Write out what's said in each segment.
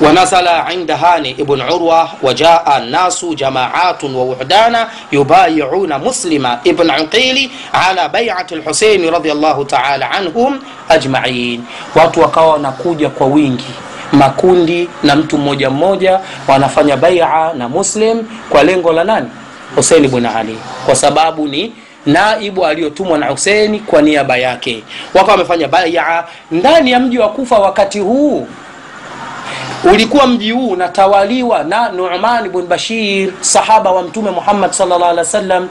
ونزل عند هاني ابن عروة وجاء الناس جماعات ووحدانا يبايعون مسلم ابن عقيل على بيعة الحسين رضي الله تعالى عنهم أجمعين watu wakawa wanakuja kwa wingi makundi na mtu mmoja mmoja wanafanya baia na muslim kwa lengo la nani husein bn ali kwa sababu ni naibu aliyotumwa na huseini kwa niaba yake wakawa wamefanya baia ndani ya mji wa kufa wakati huu ulikuwa mji huu unatawaliwa na numan bn bashir sahaba wa mtume muhammad wa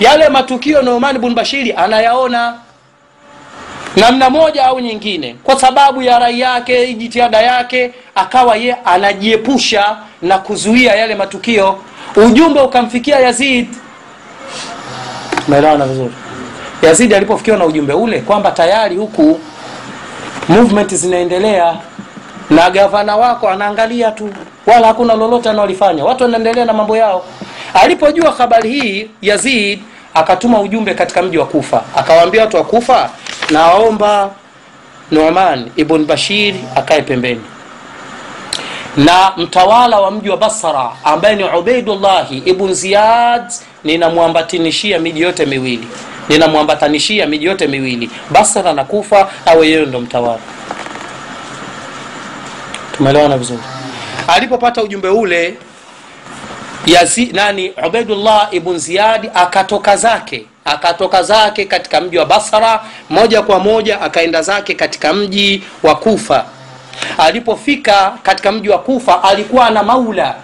yale matukio numan bn bashiri anayaona namna moja au nyingine kwa sababu ya rai yake jitihada yake akawa ye anajiepusha na kuzuia yale matukio. Ujumbe ukamfikia yazid. Umeelewana vizuri? Yazidi alipofikiwa na ujumbe ule kwamba tayari huku movement zinaendelea na gavana wako anaangalia tu wala hakuna lolote anaolifanya watu wanaendelea na mambo yao. Alipojua habari hii yazid akatuma ujumbe katika mji wa kufa. Akawaambia watu wa kufa naomba numan ibn bashir akae pembeni. Na mtawala wa mji wa basra ambaye ni ubaidullahi ibn ziyad ninamwambatanishia miji yote miwili. Ninamwambatanishia miji yote miwili basra na kufa awe yeye ndo mtawala tumeelewana vizuri. Alipopata ujumbe ule Yazi, nani ubaidullah ibn ziyadi akatoka zake akatoka zake katika mji wa basra moja kwa moja akaenda zake katika mji wa kufa. Alipofika katika mji wa kufa alikuwa na maula.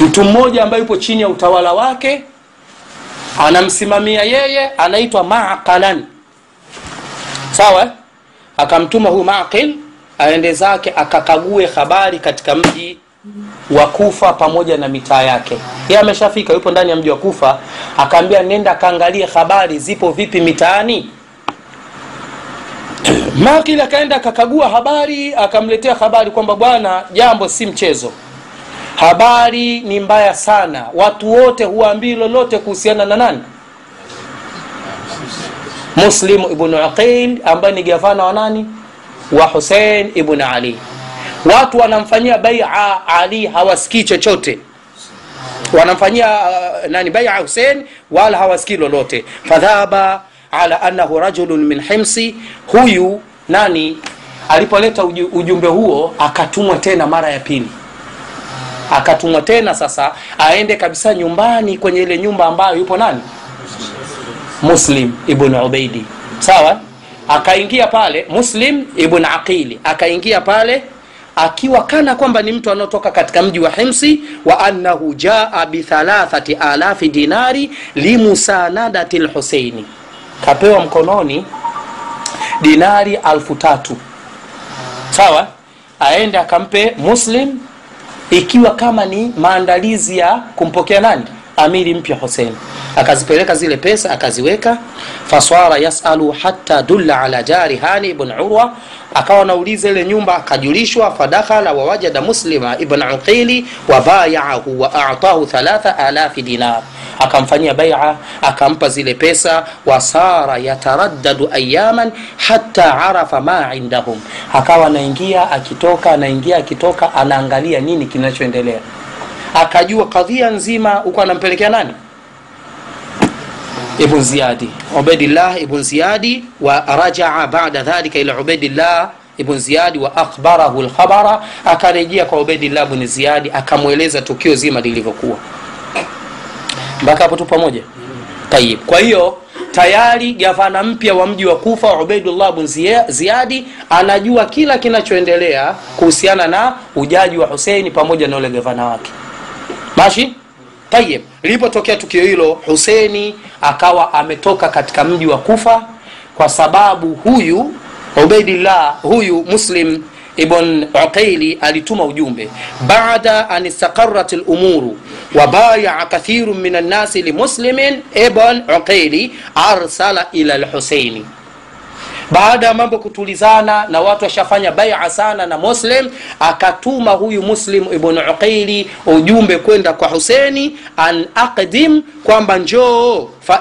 Mtu mmoja ambaye yupo chini ya utawala wake anamsimamia yeye anaitwa maqalan sawa akamtuma huyu maqil aende zake akakague habari katika mji wa kufa pamoja na mitaa yake. Ye ameshafika yupo ndani ya mji wa kufa akaambia nenda akaangalie habari zipo vipi mitaani? Makil akaenda akakagua habari akamletea habari kwamba bwana jambo si mchezo. Habari ni mbaya sana. Watu wote huwaambii lolote kuhusiana na nani? Muslim ibnu aqil ambaye ni gavana wa nani wa husein ibn ali. Watu wanamfanyia baia ali hawasikii chochote. Wanamfanyia uh, nani baia husein wala hawasikii lolote. Fadhaba ala annahu rajulun min himsi. Huyu nani alipoleta uju, ujumbe huo akatumwa tena mara ya pili. Akatumwa tena sasa aende kabisa nyumbani kwenye ile nyumba ambayo yupo nani? Muslim ibn ubaidi. Sawa akaingia pale muslim ibn aqili akaingia pale akiwa kana kwamba ni mtu anaotoka katika mji wa himsi wa annahu jaa bithalathati alafi dinari limusanadati lhuseini kapewa mkononi dinari alfu tatu. Sawa? Aende akampe muslim ikiwa kama ni maandalizi ya kumpokea nani amiri mpya husein akazipeleka zile pesa akaziweka. Faswara yasalu hata dulla ala jari hani ibn urwa. Akawa anauliza ile nyumba akajulishwa fadakhala wawajada muslima ibn uqili wabayaahu wa atahu thalatha alafi dinar. Akamfanyia baia akampa zile pesa. Wasara yataraddadu ayaman hata arafa ma indahum. Akawa anaingia akitoka anaingia akitoka anaangalia nini kinachoendelea akajua kadhia nzima huko anampelekea nani? Ibn ziyadi ubaidillah ibn ziyadi wa rajaa bada dhalika ila ubaidillah ibn ziyadi wa akhbarahu lkhabara akarejea kwa ubaidillah ibn ziyadi akamweleza tukio zima lilivyokuwa. Mpaka hapo tu pamoja? Tayib kwa hiyo tayari gavana mpya wa mji wa kufa ubaidullah bn ziyadi anajua kila kinachoendelea kuhusiana na ujaji wa huseini pamoja na ule gavana wake mashi tayib lilipotokea tukio hilo huseni akawa ametoka katika mji wa kufa kwa sababu huyu ubaidillah huyu muslim ibn uqaili alituma ujumbe. Baada an istaqarat lumuru wabayaa kathiru min annasi limuslimin ibn uqaili arsala ila lhuseini baada ya mambo kutulizana na watu washafanya baia sana na muslim akatuma huyu muslim ibnu uqaili ujumbe kwenda kwa huseni an aqdim kwamba njoo fa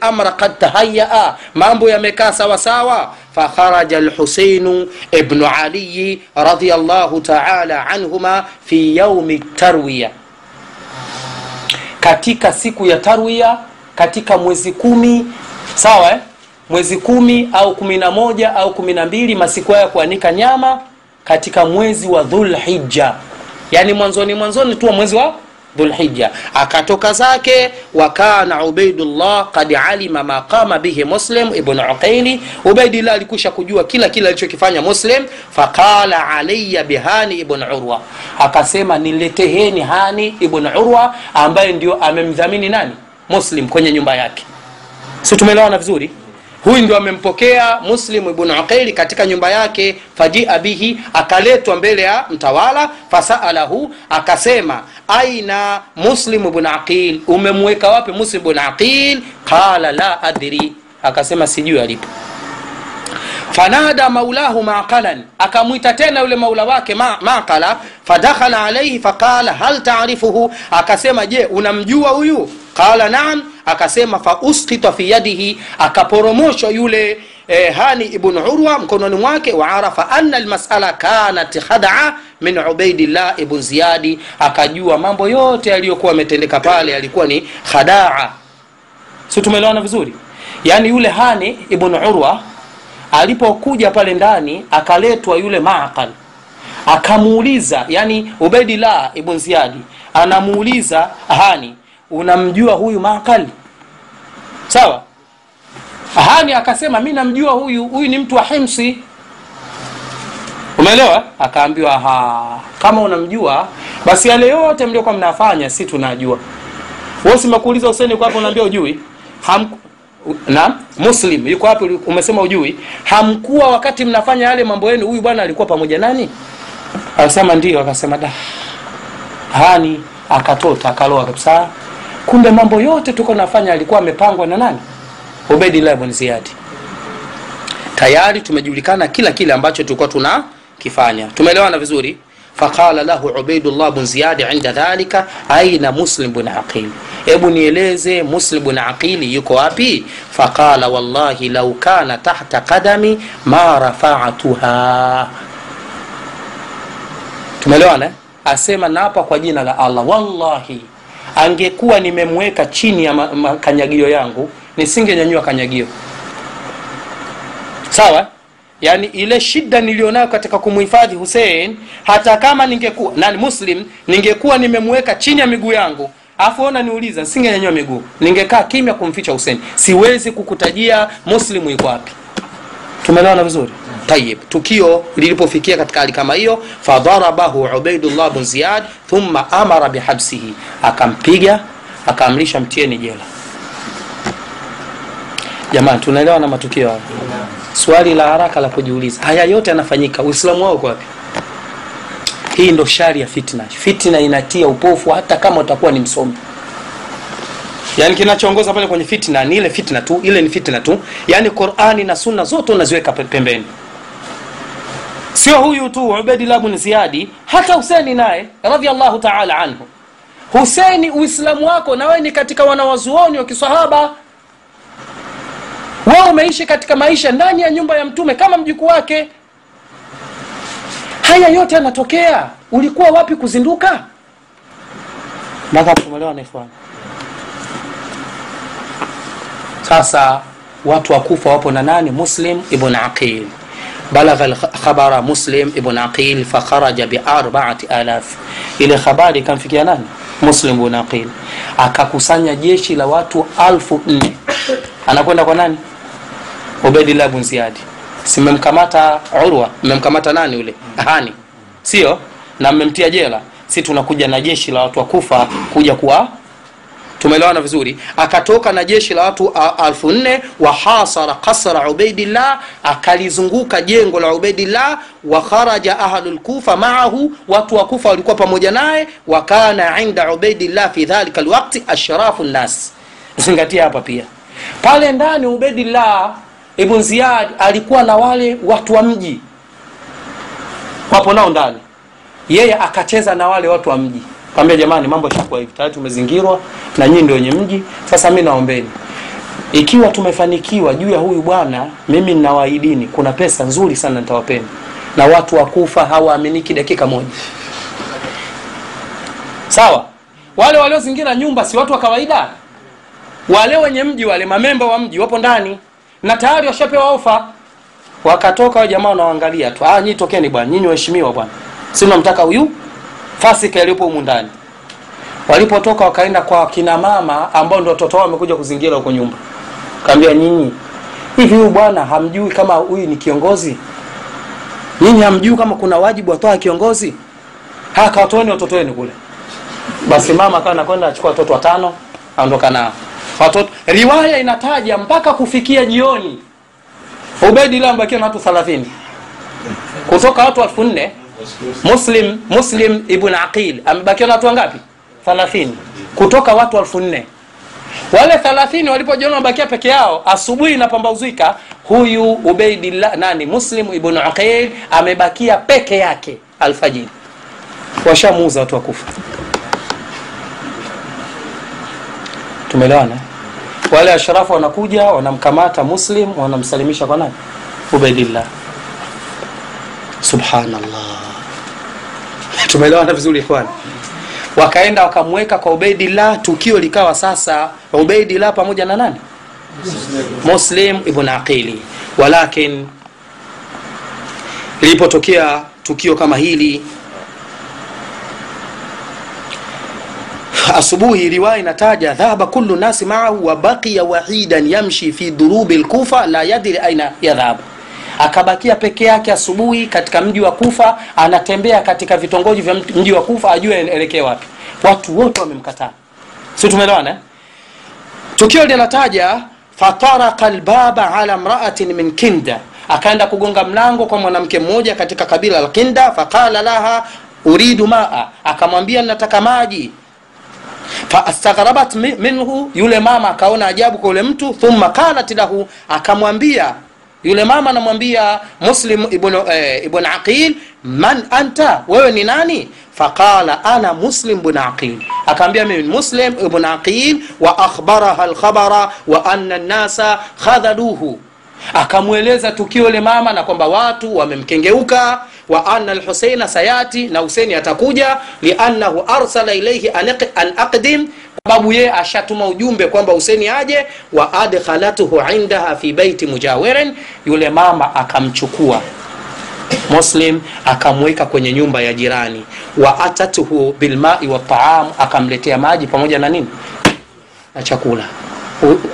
lamra kad tahayaa mambo yamekaa sawasawa fakharaja lhuseinu ibnu aliyi radiallahu taala anhuma fi yaumi tarwiya katika siku ya tarwiya katika mwezi kumi sawa eh? Mwezi kumi au kumi na moja au kumi na mbili masiku hayo ya kuanika nyama katika mwezi wa dhulhija yani mwanzoni mwanzoni tu wa mwezi wa dhulhija akatoka zake wakana ubaidullah kad alima ma qama bihi muslim ibnu uqaili ubaidillah alikusha kujua kila kile alichokifanya muslim faqala alaya bihani ibnu urwa. Akasema nileteheni hani ibnu urwa ambaye ndio amemdhamini nani? Muslim kwenye nyumba yake. Si tumeelewana vizuri huyu ndio amempokea muslim ibnu uqaili katika nyumba yake fajia bihi akaletwa mbele ya mtawala fasalahu akasema aina muslim ibnu aqil umemweka wapi muslim ibnu aqil? Qala la adri. Akasema sijui alipo. Fanada maulahu maqalan akamwita tena yule maula wake ma, maqala fadakhala alaihi faqala hal taarifuhu akasema je unamjua huyu qala naam akasema fauskita fi yadihi akaporomoshwa yule eh, hani ibn urwa mkononi mwake waarafa anna almasala kanat khadaa min ubaidillah ibn ziyadi akajua mambo yote yaliyokuwa ametendeka pale yalikuwa ni khadaa si tumeelewana vizuri? Yaani yule hani ibn urwa alipokuja pale ndani akaletwa yule maqal akamuuliza yani ubaidillah ibn ziyadi anamuuliza hani unamjua huyu maqal sawa. Hani akasema mi namjua huyu huyu ni mtu wa himsi. Umeelewa? Akaambiwa ha kama unamjua basi yale yote mliokuwa mnafanya si tunajua. Wosimekuuliza useni kwapo unaambia ujui? Ham, na muslim yuko wapi? Umesema ujui. Hamkuwa wakati mnafanya yale mambo yenu huyu bwana alikuwa pamoja nani? Akasema ndio. Akasema da. Hani akatota akaloa kabisa kumbe mambo yote tuko nafanya alikuwa amepangwa na nani? Ubaidillah bn ziyadi tayari tumejulikana kila kile ambacho tulikuwa tunakifanya. Tumeelewana vizuri? Faqala lahu ubaidullah bn ziyadi inda dhalika aina muslim bn aqili hebu nieleze muslim bn aqili yuko wapi? Faqala wallahi lau kana tahta qadami ma rafatuha tumeelewana asema naapa kwa jina la allah. Wallahi angekuwa nimemweka chini ya makanyagio yangu nisingenyanyua kanyagio. Sawa? Yaani ile shida nilionayo katika kumhifadhi husein hata kama ningekuwa nani muslim ningekuwa nimemweka chini ya miguu yangu afu ona niuliza nisingenyanyua miguu ningekaa kimya kumficha husein siwezi kukutajia muslimu yuko wapi tumeelewana vizuri? Tayib tukio lilipofikia katika hali kama hiyo fadharabahu ubaidullah bn ziyad thumma amara bihabsihi akampiga akaamrisha mtieni jela. Jamani tunaelewa na matukio hayo? Swali la haraka la kujiuliza haya yote yanafanyika uislamu wao kwapi hii ndo shari ya fitna. Fitna inatia upofu hata kama utakuwa ni msomi yaani kinachoongoza pale kwenye fitna ni ile fitna tu ile ni fitna tu. Yani qurani na sunna zote unaziweka pembeni. Sio huyu tu ubaidillah bn ziyadi hata huseni naye radiallahu taala anhu. Huseni uislamu wako na wewe ni katika wanawazuoni wa kisahaba wao umeishi katika maisha ndani ya nyumba ya mtume kama mjukuu wake. Haya yote yanatokea. Ulikuwa wapi kuzinduka? Mpaka tumelewa naifani sasa watu wakufa wapo na nani? Muslim ibn aqil. Balagha lkhabara muslim ibn aqil fakharaja biarbaati alaf. Ile habari ikamfikia nani? Muslim ibn aqil. Akakusanya jeshi la watu alfu nne. Anakwenda kwa nani? Ubaidillah bn ziyadi simemkamata urwa? Mmemkamata nani ule? Hani. Sio? Na mmemtia jela. Si tunakuja na jeshi la watu wakufa kuja kuwa tumeelewana vizuri? Akatoka na jeshi la watu alfu wahasara kasra ubaidillah akalizunguka jengo la ubaidillah wakharaja ahlulkufa ahlu lkufa maahu watu wa kufa walikuwa pamoja naye wakana inda ubaidillah fi dhalika lwakti ashrafu nnas zingatia hapa pia. Pale ndani ubaidillah ibn ziyad alikuwa na wale watu wa mji. Wapo nao ndani. Yeye akacheza na wale watu wa mji kaambia jamani mambo yashakuwa hivi tayari tumezingirwa na nyinyi ndio wenye mji. Sasa mi naombeni ikiwa tumefanikiwa juu ya huyu bwana mimi ninawaahidini kuna pesa nzuri sana nitawapeni na watu wakufa hawaaminiki dakika moja. Sawa? Wale waliozingira nyumba si watu wa kawaida? Wale wenye mji wale mamemba wa mji wapo ndani na tayari washapewa ofa. Wakatoka wa jamaa wanaangalia tu. Ah tokeni bwana nyinyi waheshimiwa bwana. Si mnamtaka huyu fasika yaliyopo humu ndani. Walipotoka wakaenda kwa kina mama ambao ndio watoto wao wamekuja kuzingira huko nyumba. Kaambia nyinyi hivi huyu bwana hamjui kama huyu ni kiongozi? Nyinyi hamjui kama kuna wajibu watoa kiongozi? Hakawatoeni watoto wenu kule. Basi mama akawa nakwenda achukua watoto watano aondoka nao. Watoto riwaya inataja mpaka kufikia jioni. Ubeidillah amebakia na watu thelathini. Kutoka watu elfu nne muslim muslim ibn aqil amebakiwa na watu wangapi? Thelathini kutoka watu elfu wale thelathini walipojiona wamebakia peke yao asubuhi inapambauzika huyu ubeidillah nani? Muslim ibn aqil amebakia peke yake alfajiri. Washamuuza watu wakufa. Tumeelewana? Wale ashrafu wanakuja wanamkamata muslim wanamsalimisha kwa nani? Ubaidillah. Subhanallah tumeelewana vizuri ikhwan? Wakaenda wakamweka kwa ubaidillah tukio likawa sasa ubaidillah pamoja na nani? Muslim. Ibn aqili. Walakin lilipotokea tukio kama hili asubuhi riwaya inataja dhahaba kullu nasi maahu wabaqiya wahidan yamshi fi durubi lkufa la yadri aina yadhhabu akabakia peke yake asubuhi katika mji wa kufa anatembea katika vitongoji vya mji wa kufa ajue elekee wapi. Watu wote wamemkataa. Si tumeelewana eh? tukio linataja fataraka lbaba ala mraatin min kinda. Akaenda kugonga mlango kwa mwanamke mmoja katika kabila la kinda faqala laha uridu maa. Akamwambia nataka maji. Fastaghrabat minhu yule mama akaona ajabu kwa yule mtu thumma qalat lahu akamwambia yule mama anamwambia muslim ibn, eh, ibn aqil man anta? Wewe ni nani? Faqala ana muslim ibn aqil. Akaambia mimi muslim ibn aqil wa akhbaraha alkhabara wa anna nnasa khadhaluhu akamweleza tukio le mama na kwamba watu wamemkengeuka wa anna alhuseina sayati na huseini atakuja liannahu arsala ilaihi an aqdim sababu yeye ashatuma ujumbe kwamba huseni aje wa adkhalathu indaha fi baiti mujawirin yule mama akamchukua. Muslim akamweka kwenye nyumba ya jirani. Wa atatuhu bilmai wataam akamletea maji pamoja na nini? Na chakula.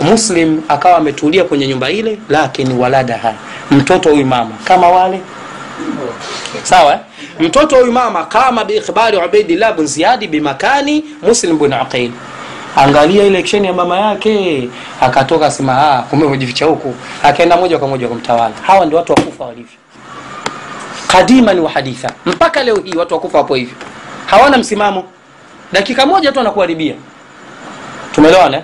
Muslim akawa ametulia kwenye nyumba ile lakini waladaha. Mtoto huyu mama kama wale. Sawa eh? mtoto huyu mama kama biikhbari ubaidillah bn ziyadi bimakani muslim bn aqil angalia ile action ya mama yake. Akatoka asema kumbe umejificha huku. Akaenda moja kwa moja kumtawala. hawa ndio watu wakufa walivyo. Kadiman wa haditha. Mpaka leo hii watu wakufa wapo hivyo. Hawana msimamo. Dakika moja tu anakuharibia. Tumeelewana eh?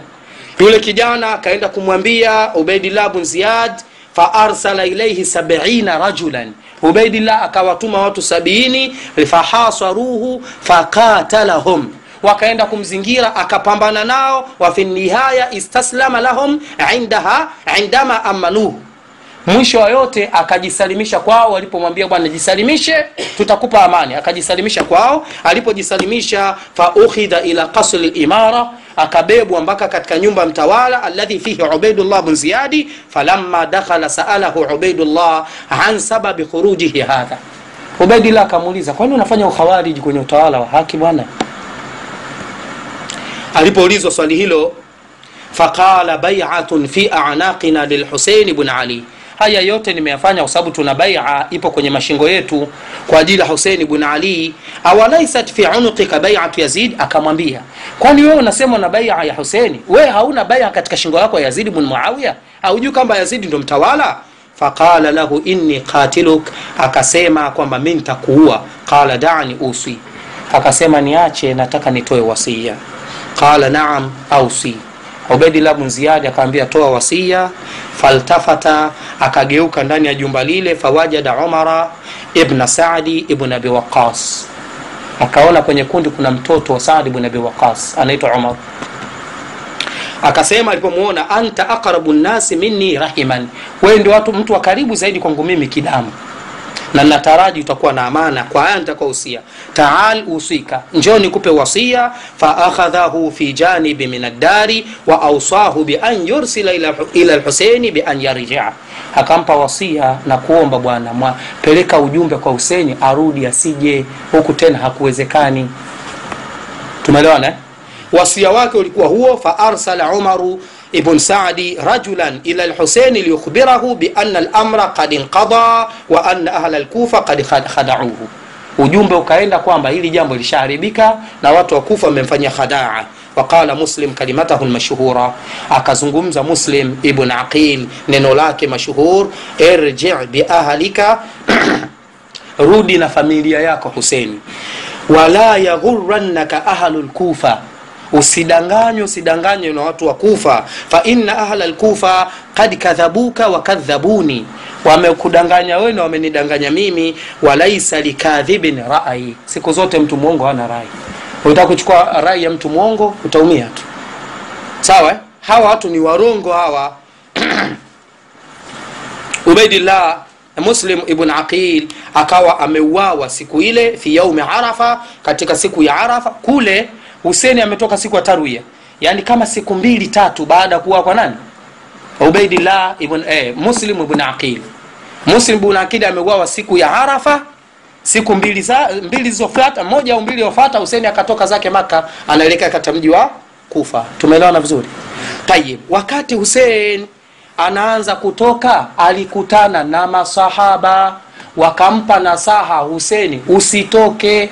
yule kijana akaenda kumwambia ubaidillah bun ziyad faarsala ilaihi sab'ina rajulan. Ubaidillah akawatuma watu sabini fahasaruhu faqatalahum wakaenda kumzingira akapambana nao wafi nihaya istaslama lahum indaha indama amanuhu mwisho wa yote akajisalimisha kwao walipomwambia bwana jisalimishe tutakupa amani. Akajisalimisha kwao alipojisalimisha faukhidha ila qasri limara akabebwa mpaka katika nyumba mtawala alladhi fihi ubaidullah bn ziyadi falamma dakhala saalahu ubaidullah an sababi khurujihi hadha. Ubaidillah akamuuliza kwani unafanya ukhawariji kwenye utawala wa haki bwana alipoulizwa swali hilo faqala baiatun fi anaqina lilhusein bn ali. Haya yote nimeyafanya kwa sababu tuna baia ipo kwenye mashingo yetu kwa ajili ya husein bn ali. Awalaisat fi unuqika baiatu yazid? Akamwambia kwani wewe unasema na baia ya huseini wewe hauna baia katika shingo yako ya yazidi bn muawiya? Haujui kwamba yazidi ndo mtawala? Faqala lahu inni qatiluk. Akasema kwamba mi ntakuua qala dani uswi akasema niache nataka nitoe wasia qala naam ausi ubaidillah bn ziyadi akaambia toa wasia. Faltafata akageuka ndani ya jumba lile. Fawajada umara ibna sadi ibn abi waqas akaona kwenye kundi kuna mtoto wa sadi ibn abi waqas anaitwa umar. Akasema alipomwona anta aqrabu nnasi minni rahiman. Wewe ndio watu mtu wa karibu zaidi kwangu mimi kidamu na nataraji utakuwa na amana kwa haya nitakaohusia taal usika njoo nikupe wasia faakhadhahu fi janibi min addari wa ausahu bian yursila ila, lhuseini bian yarjia. Akampa wasia na kuomba bwana peleka ujumbe kwa huseni arudi asije huku tena hakuwezekani. Tumeelewana eh? wasia wake ulikuwa huo faarsala umaru ibn Saadi rajulan ila lhuseini liyukhbirahu biana lamra qad inqada wa anna ahla lkufa qad khadauhu. Ujumbe ukaenda kwamba hili jambo lishaharibika na watu wa kufa wamemfanyia khadaa. Waqala muslim kalimatahu lmashhura akazungumza muslim ibn aqil neno lake mashhur irji biahlika rudi na familia yako huseni wala yaghurannaka ahlu lkufa usidanganywe usidanganywe na watu wa kufa. Fa inna ahla lkufa kad kadhabuka wakadhabuni wamekudanganya wewe na wamenidanganya mimi. Walaisa likadhibin rai. Siku zote mtu mwongo hana rai. Unataka kuchukua rai ya mtu mwongo utaumia tu. Sawa eh? hawa watu ni warongo hawa. Ubaidillah muslim ibn aqil akawa ameuawa siku ile fi yaumi arafa katika siku ya arafa kule huseni ametoka siku ya tarwia. Yani kama siku mbili tatu baada ya kuwa kwa nani? Ubaidillah ibn eh, muslim ibn aqil. Muslim ibn aqil ameuawa siku ya arafa siku mbili za mbili zilizofuata moja au mbili iliyofuata huseni akatoka zake maka anaelekea katika mji wa kufa. Tumeelewana vizuri? Tayib wakati Hussein anaanza kutoka alikutana na masahaba wakampa nasaha huseni usitoke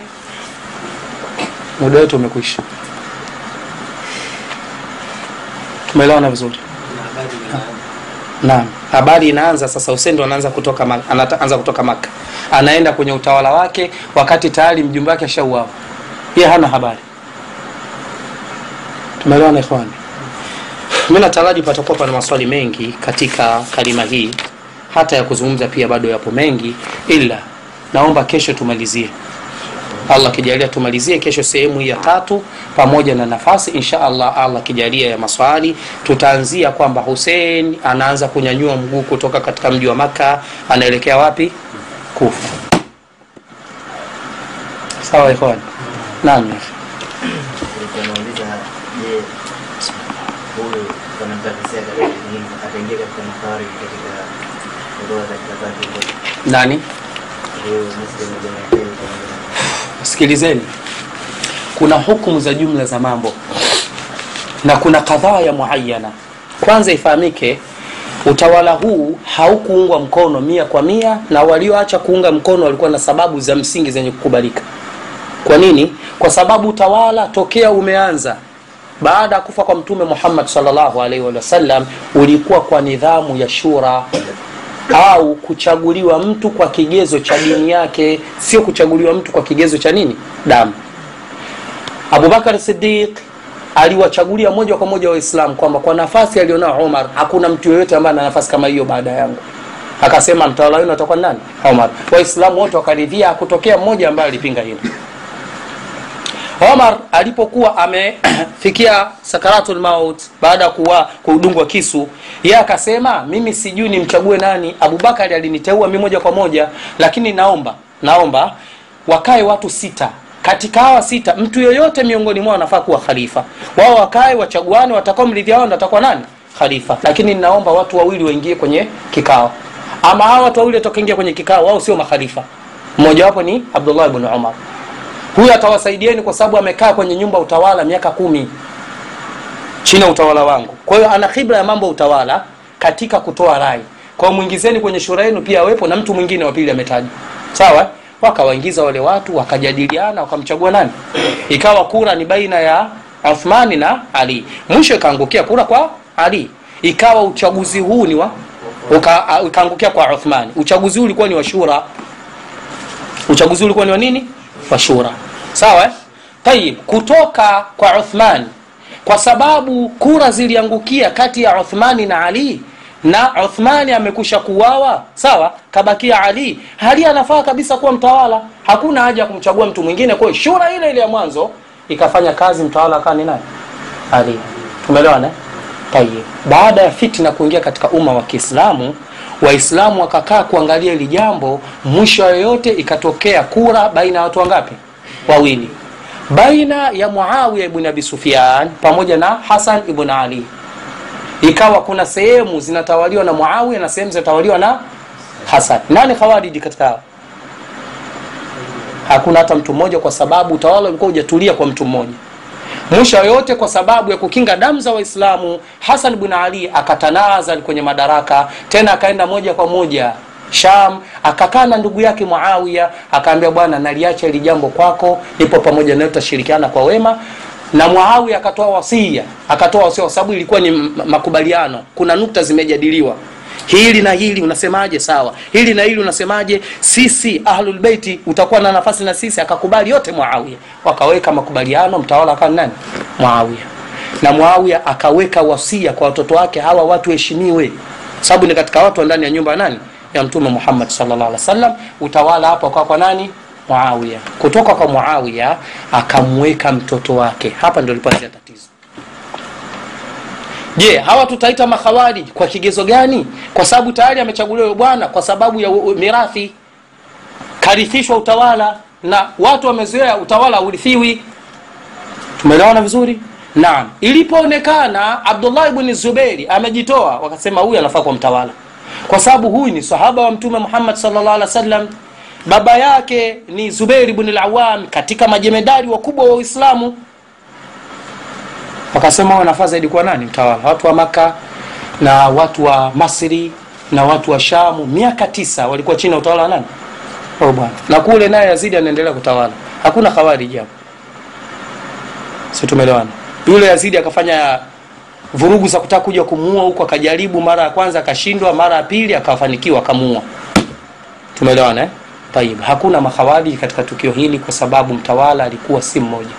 muda wetu umekwisha. Tumeelewana vizuri? Naam. Habari inaanza sasa huseni ndo anaanza kutoka anaanza kutoka maka anaenda kwenye utawala wake wakati tayari mjumbe wake ashauawa. Ye hana habari. Tumeelewana ikhwani? Mi nataraji patakuwa pana maswali mengi katika kalima hii hata ya kuzungumza pia bado yapo mengi ila naomba kesho tumalizie allah akijalia tumalizie kesho sehemu hii ya tatu pamoja na nafasi. Insha allah allah akijalia ya maswali tutaanzia kwamba Hussein anaanza kunyanyua mguu kutoka katika mji wa makka anaelekea wapi? Kufa. Sawa ikhwan. Naam. Nani Huyu Muslim ibn Aqil pamoja na sikilizeni. Kuna hukumu za jumla za mambo. Na kuna kadhaa ya muayana kwanza ifahamike utawala huu haukuungwa mkono mia kwa mia na walioacha kuunga mkono walikuwa na sababu za msingi zenye kukubalika. Kwa nini? Kwa sababu utawala tokea umeanza baada ya kufa kwa mtume muhammad wasallam ulikuwa kwa nidhamu ya shura au kuchaguliwa mtu kwa kigezo cha dini yake sio kuchaguliwa mtu kwa kigezo cha nini? Damu. Abubakar sidiq aliwachagulia moja kwa moja waislamu kwamba kwa nafasi alionao omar hakuna mtu yoyote ambaye ana nafasi kama hiyo baada yangu. Akasema mtawala wenu atakuwa ni nani? Omar. Waislamu wote wakaridhia hakutokea mmoja ambaye alipinga hilo omar alipokuwa amefikia sakaratul maut baada ya kudungwa kisu yeye akasema mimi sijui nimchague nani. Abubakari aliniteua mimi moja kwa moja lakini naomba naomba wakae watu sita. Katika hawa sita mtu yoyote miongoni mwao anafaa kuwa khalifa. Wao wakae wachaguane watakao mridhia wao ndo atakuwa nani? Khalifa. Lakini ninaomba watu wawili waingie kwenye kikao. Ama hawa watu wawili watakaingia kwenye kikao wao sio makhalifa. Mmojawapo ni abdullah ibn umar huyu atawasaidieni kwa sababu amekaa kwenye nyumba utawala miaka kumi chini ya utawala wangu. Kwa hiyo ana khibra ya mambo ya utawala katika kutoa rai. Kwa mwingizeni kwenye shura yenu pia awepo na mtu mwingine wa pili ametajwa sawa? Wakawaingiza wale watu wakajadiliana wakamchagua nani? Ikawa kura ni baina ya uthmani na ali. Mwisho ikaangukia kura kwa ali. Ikawa uchaguzi huu ni wa ikaangukia kwa uthmani uchaguzi huu ulikuwa ni wa shura. Uchaguzi huu ulikuwa ni wa nini? Wa shura sawa eh? tayib kutoka kwa uthman kwa sababu kura ziliangukia kati ya uthmani na ali na uthmani amekusha kuwawa sawa? Kabakia ali. Ali anafaa kabisa kuwa mtawala. Hakuna haja ya kumchagua mtu mwingine. Kwa shura ile ile ya mwanzo ikafanya kazi mtawala akawa ni ali. Tumeelewana eh? tayib baada ya fitna kuingia katika umma wa kiislamu waislamu wakakaa kuangalia hili jambo mwisho yoyote ikatokea kura baina ya watu wangapi wawili. Baina ya muawiya ibn abi sufyan pamoja na hasan ibn ali. Ikawa kuna sehemu zinatawaliwa na muawiya na sehemu zinatawaliwa na hasan. Nani khawariji katika hakuna hata mtu mmoja kwa sababu utawala ulikuwa hujatulia kwa mtu mmoja. Mwisho yoyote kwa sababu ya kukinga damu za waislamu hasan bin ali akatanazal kwenye madaraka tena akaenda moja kwa moja sham akakaa na ndugu yake muawiya akaambia bwana naliacha hili jambo kwako nipo pamoja nawe tutashirikiana kwa wema. Na muawiya akatoa wasia akatoa wasia kwa sababu ilikuwa ni makubaliano. Kuna nukta zimejadiliwa. Hili na hili unasemaje? Sawa. Hili na hili unasemaje? Sisi ahlulbeiti utakuwa na nafasi na sisi. Akakubali yote muawiya. Wakaweka makubaliano mtawala akawa nani? Muawiya. Na muawiya akaweka wasia kwa watoto wake hawa watu heshimiwe sababu ni katika watu wa ndani ya nyumba nani ya mtume muhammad sallallahu alaihi wasallam. Utawala hapo kwa kwa nani? Muawiya. Kutoka kwa muawiya akamweka mtoto wake. Hapa ndio lipoanzia tatizo. Je hawa tutaita makhawarij kwa kigezo gani? Kwa sababu tayari amechaguliwa bwana kwa sababu ya mirathi. Karithishwa utawala na watu wamezoea utawala urithiwi tumeelewana vizuri? Naam. Ilipoonekana abdullah ibni zuberi amejitoa wakasema huyu anafaa kwa mtawala kwa sababu huyu ni sahaba wa mtume muhammad sallallahu alaihi wasallam. Baba yake ni zubeir ibn lawam katika majemedari wakubwa wa uislamu. Wakasema wanafaa nafaa zaidi kuwa nani? Mtawala watu wa maka na watu wa masri na watu wa shamu. Miaka tisa walikuwa chini ya utawala wa nani? Oh bwana. Na kule naye yazidi anaendelea kutawala. Hakuna khawariji hapo. Si tumeelewana? Yule yazidi akafanya vurugu za kutaka kuja kumuua huko akajaribu mara ya kwanza akashindwa mara ya pili akafanikiwa akamuua. Tumeelewana eh? taib hakuna makhawariji katika tukio hili kwa sababu mtawala alikuwa si mmoja.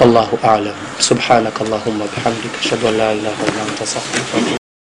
Wallahu alam. Subhanaka allahumma bihamdika ashhadu an la ilaha illa anta astaghfiruka